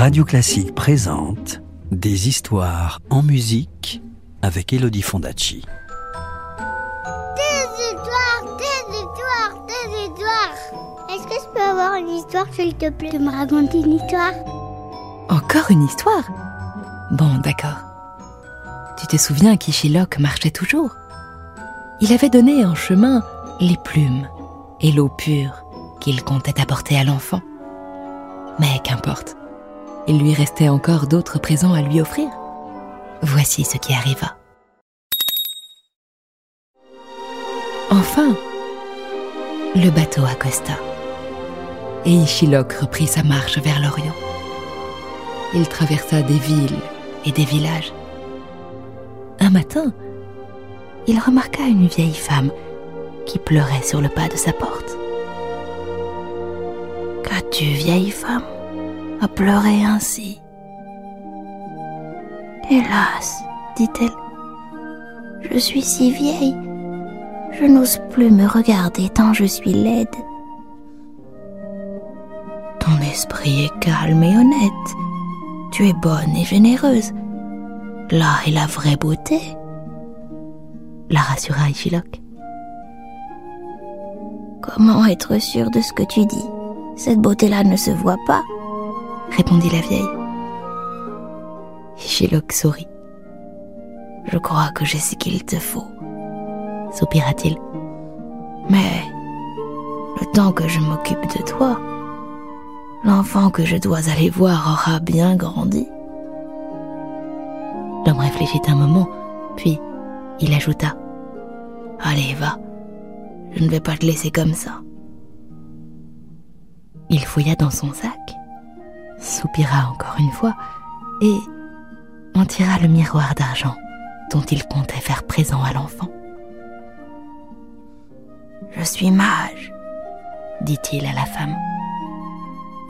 Radio Classique présente Des histoires en musique avec Elodie Fondacci. Des histoires, des histoires, des histoires. Est-ce que je peux avoir une histoire, s'il te plaît, de me raconter une histoire? Encore une histoire? Bon, d'accord. Tu te souviens qu'Ichilok marchait toujours? Il avait donné en chemin les plumes et l'eau pure qu'il comptait apporter à l'enfant. Mais qu'importe, il lui restait encore d'autres présents à lui offrir. Voici ce qui arriva. Enfin, le bateau accosta et Ichilok reprit sa marche vers l'Orient. Il traversa des villes et des villages. Un matin, il remarqua une vieille femme qui pleurait sur le pas de sa porte. Qu'as-tu, vieille femme, à pleurer ainsi Hélas, dit-elle, je suis si vieille, je n'ose plus me regarder tant je suis laide. Ton esprit est calme et honnête. Tu es bonne et généreuse. Là est la vraie beauté. La rassura Ichilok. Comment être sûr de ce que tu dis? Cette beauté-là ne se voit pas, répondit la vieille. Ichilok sourit. Je crois que j'ai ce qu'il te faut, soupira-t-il. Mais le temps que je m'occupe de toi, l'enfant que je dois aller voir aura bien grandi. L'homme réfléchit un moment, puis il ajouta Allez, va, je ne vais pas te laisser comme ça. Il fouilla dans son sac, soupira encore une fois et en tira le miroir d'argent dont il comptait faire présent à l'enfant. Je suis mage, dit-il à la femme.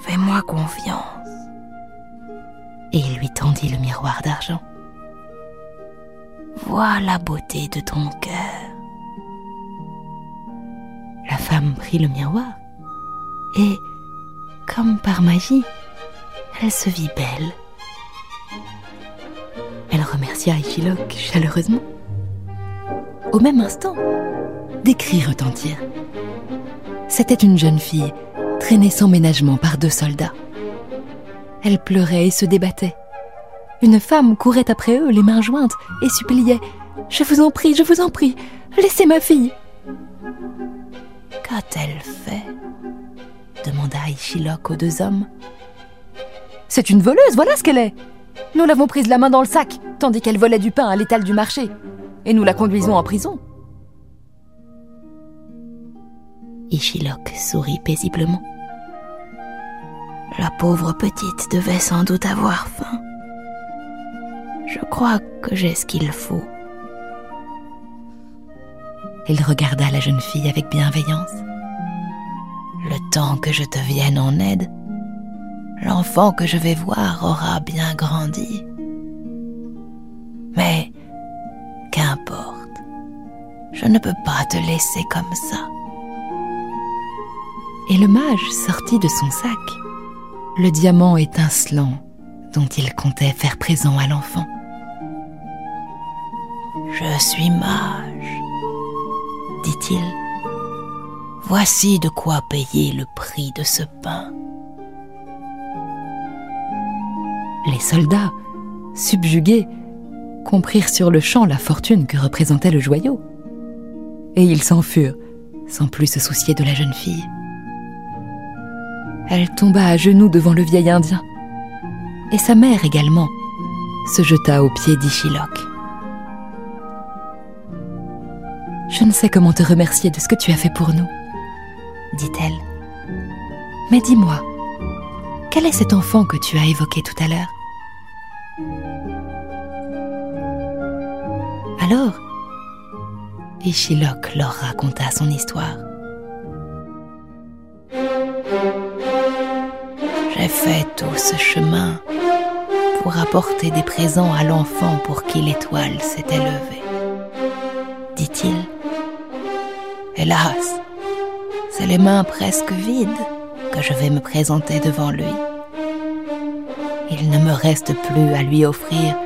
Fais-moi confiance. Et il lui tendit le miroir d'argent. Vois la beauté de ton cœur. La femme prit le miroir et, comme par magie, elle se vit belle. Elle remercia Ichilok chaleureusement. Au même instant, des cris retentirent. C'était une jeune fille traînée sans ménagement par deux soldats. Elle pleurait et se débattait. Une femme courait après eux, les mains jointes, et suppliait ⁇ Je vous en prie, je vous en prie, laissez ma fille !⁇ Qu'a-t-elle fait? demanda Ichilok aux deux hommes. C'est une voleuse, voilà ce qu'elle est Nous l'avons prise la main dans le sac, tandis qu'elle volait du pain à l'étal du marché, et nous la conduisons en prison. Ichilok sourit paisiblement. La pauvre petite devait sans doute avoir faim. Je crois que j'ai ce qu'il faut. Il regarda la jeune fille avec bienveillance. Le temps que je te vienne en aide, l'enfant que je vais voir aura bien grandi. Mais qu'importe, je ne peux pas te laisser comme ça. Et le mage sortit de son sac le diamant étincelant dont il comptait faire présent à l'enfant. Je suis mage, dit-il. Voici de quoi payer le prix de ce pain. Les soldats, subjugués, comprirent sur le champ la fortune que représentait le joyau. Et ils s'en furent, sans plus se soucier de la jeune fille. Elle tomba à genoux devant le vieil Indien. Et sa mère également se jeta aux pieds d'Ichilok. Je ne sais comment te remercier de ce que tu as fait pour nous, dit-elle. Mais dis-moi, quel est cet enfant que tu as évoqué tout à l'heure? Alors, Ichilok leur raconta son histoire. J'ai fait tout ce chemin pour apporter des présents à l'enfant pour qui l'étoile s'était levée, dit-il. Hélas, c'est les mains presque vides que je vais me présenter devant lui. il ne me reste plus à lui offrir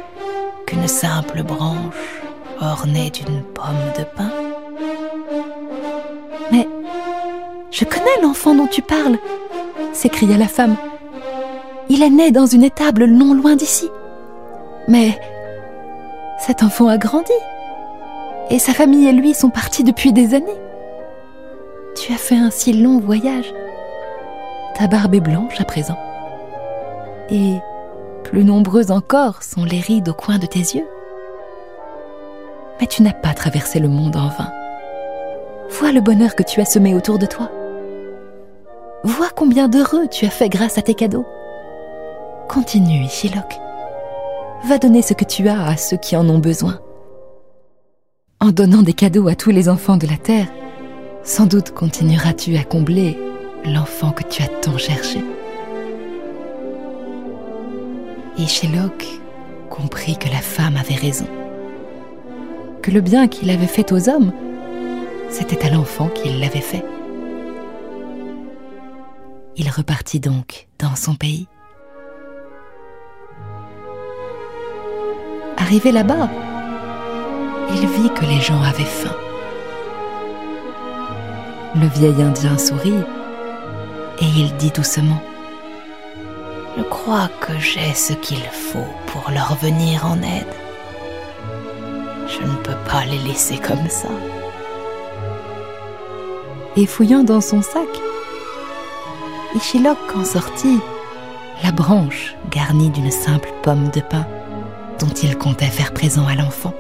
qu'une simple branche ornée d'une pomme de pin. Mais je connais l'enfant dont tu parles, s'écria la femme. Il est né dans une étable non loin d'ici. Mais cet enfant a grandi, et sa famille et lui sont partis depuis des années. Tu as fait un si long voyage. Ta barbe est blanche à présent. Et plus nombreuses encore sont les rides au coin de tes yeux. Mais tu n'as pas traversé le monde en vain. Vois le bonheur que tu as semé autour de toi. Vois combien d'heureux tu as fait grâce à tes cadeaux. Continue, Ishilok. Va donner ce que tu as à ceux qui en ont besoin. En donnant des cadeaux à tous les enfants de la terre, sans doute continueras-tu à combler l'enfant que tu as tant cherché. Et comprit que la femme avait raison, que le bien qu'il avait fait aux hommes, c'était à l'enfant qu'il l'avait fait. Il repartit donc dans son pays. Arrivé là-bas, il vit que les gens avaient faim. Le vieil Indien sourit et il dit doucement Je crois que j'ai ce qu'il faut pour leur venir en aide. Je ne peux pas les laisser comme ça. Et fouillant dans son sac, Ishilok en sortit la branche garnie d'une simple pomme de pin dont il comptait faire présent à l'enfant.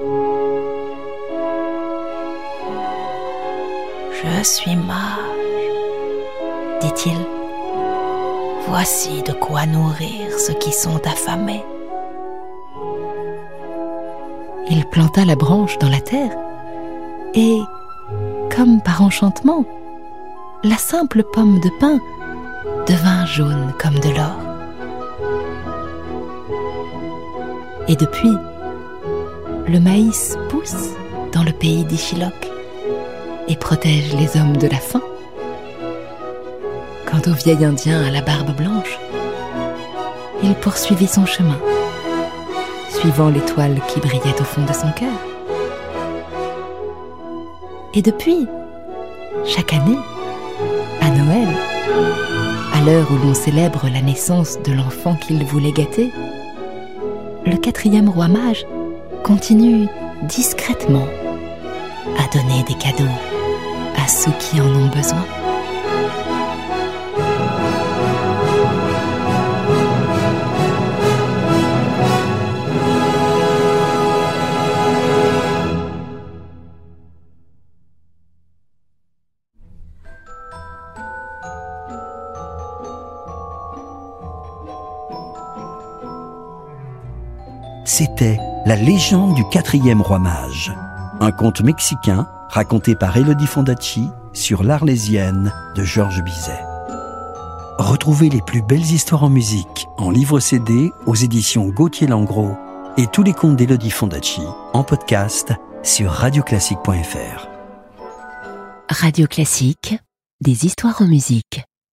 Je suis mage, dit-il. Voici de quoi nourrir ceux qui sont affamés. Il planta la branche dans la terre et, comme par enchantement, la simple pomme de pin devint jaune comme de l'or. Et depuis, le maïs pousse dans le pays d'Ichilok et protège les hommes de la faim. Quant au vieil Indien à la barbe blanche, il poursuivit son chemin, suivant l'étoile qui brillait au fond de son cœur. Et depuis, chaque année, à Noël, à l'heure où l'on célèbre la naissance de l'enfant qu'il voulait gâter, le quatrième roi mage continue discrètement à donner des cadeaux à ceux qui en ont besoin. C'était La légende du quatrième roi mage, un conte mexicain raconté par Elodie Fondacci sur l'Arlésienne de Georges Bizet. Retrouvez les plus belles histoires en musique en livre CD aux éditions Gauthier Langros et tous les contes d'Elodie Fondacci en podcast sur radioclassique.fr. Radio Classique, des histoires en musique.